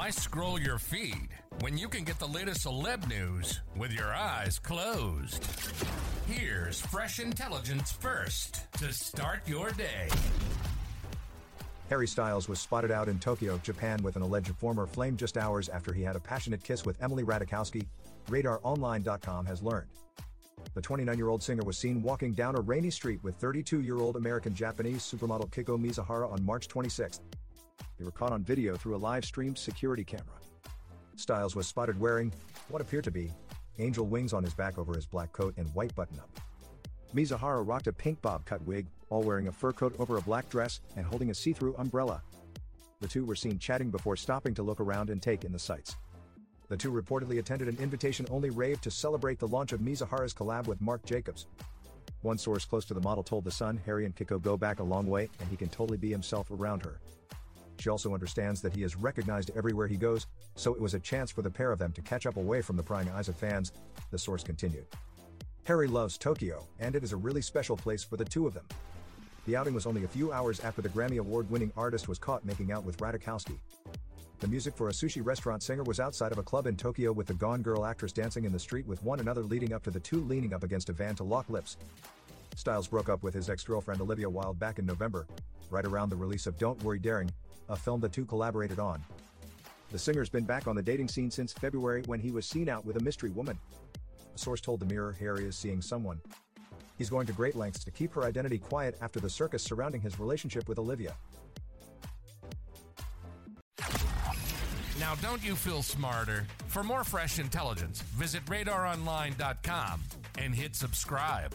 Why scroll your feed when you can get the latest celeb news with your eyes closed? Here's fresh intelligence first to start your day. Harry Styles was spotted out in Tokyo, Japan with an alleged former flame just hours after he had a passionate kiss with Emily Ratajkowski, RadarOnline.com has learned. The 29-year-old singer was seen walking down a rainy street with 32-year-old American-Japanese supermodel Kiko Mizuhara on March 26. They were caught on video through a live-streamed security camera. Styles was spotted wearing what appeared to be angel wings on his back over his black coat and white button-up. Mizuhara rocked a pink bob cut wig, all wearing a fur coat over a black dress and holding a see-through umbrella. The two were seen chatting before stopping to look around and take in the sights. The two reportedly attended an invitation-only rave to celebrate the launch of Mizuhara's collab with Marc Jacobs. One source close to the model told The Sun Harry and Kiko go back a long way and he can totally be himself around her. She also understands that he is recognized everywhere he goes, so it was a chance for the pair of them to catch up away from the prying eyes of fans, the source continued. Harry loves Tokyo, and it is a really special place for the two of them. The outing was only a few hours after the Grammy Award winning artist was caught making out with Ratajkowski. The music for a sushi restaurant singer was outside of a club in Tokyo with the Gone Girl actress dancing in the street with one another leading up to the two leaning up against a van to lock lips. Styles broke up with his ex-girlfriend Olivia Wilde back in November, right around the release of Don't Worry Darling, a film the two collaborated on. The singer's been back on the dating scene since February when he was seen out with a mystery woman. A source told the Mirror Harry is seeing someone. He's going to great lengths to keep her identity quiet after the circus surrounding his relationship with Olivia. Now, don't you feel smarter? For more fresh intelligence, visit radaronline.com and hit subscribe.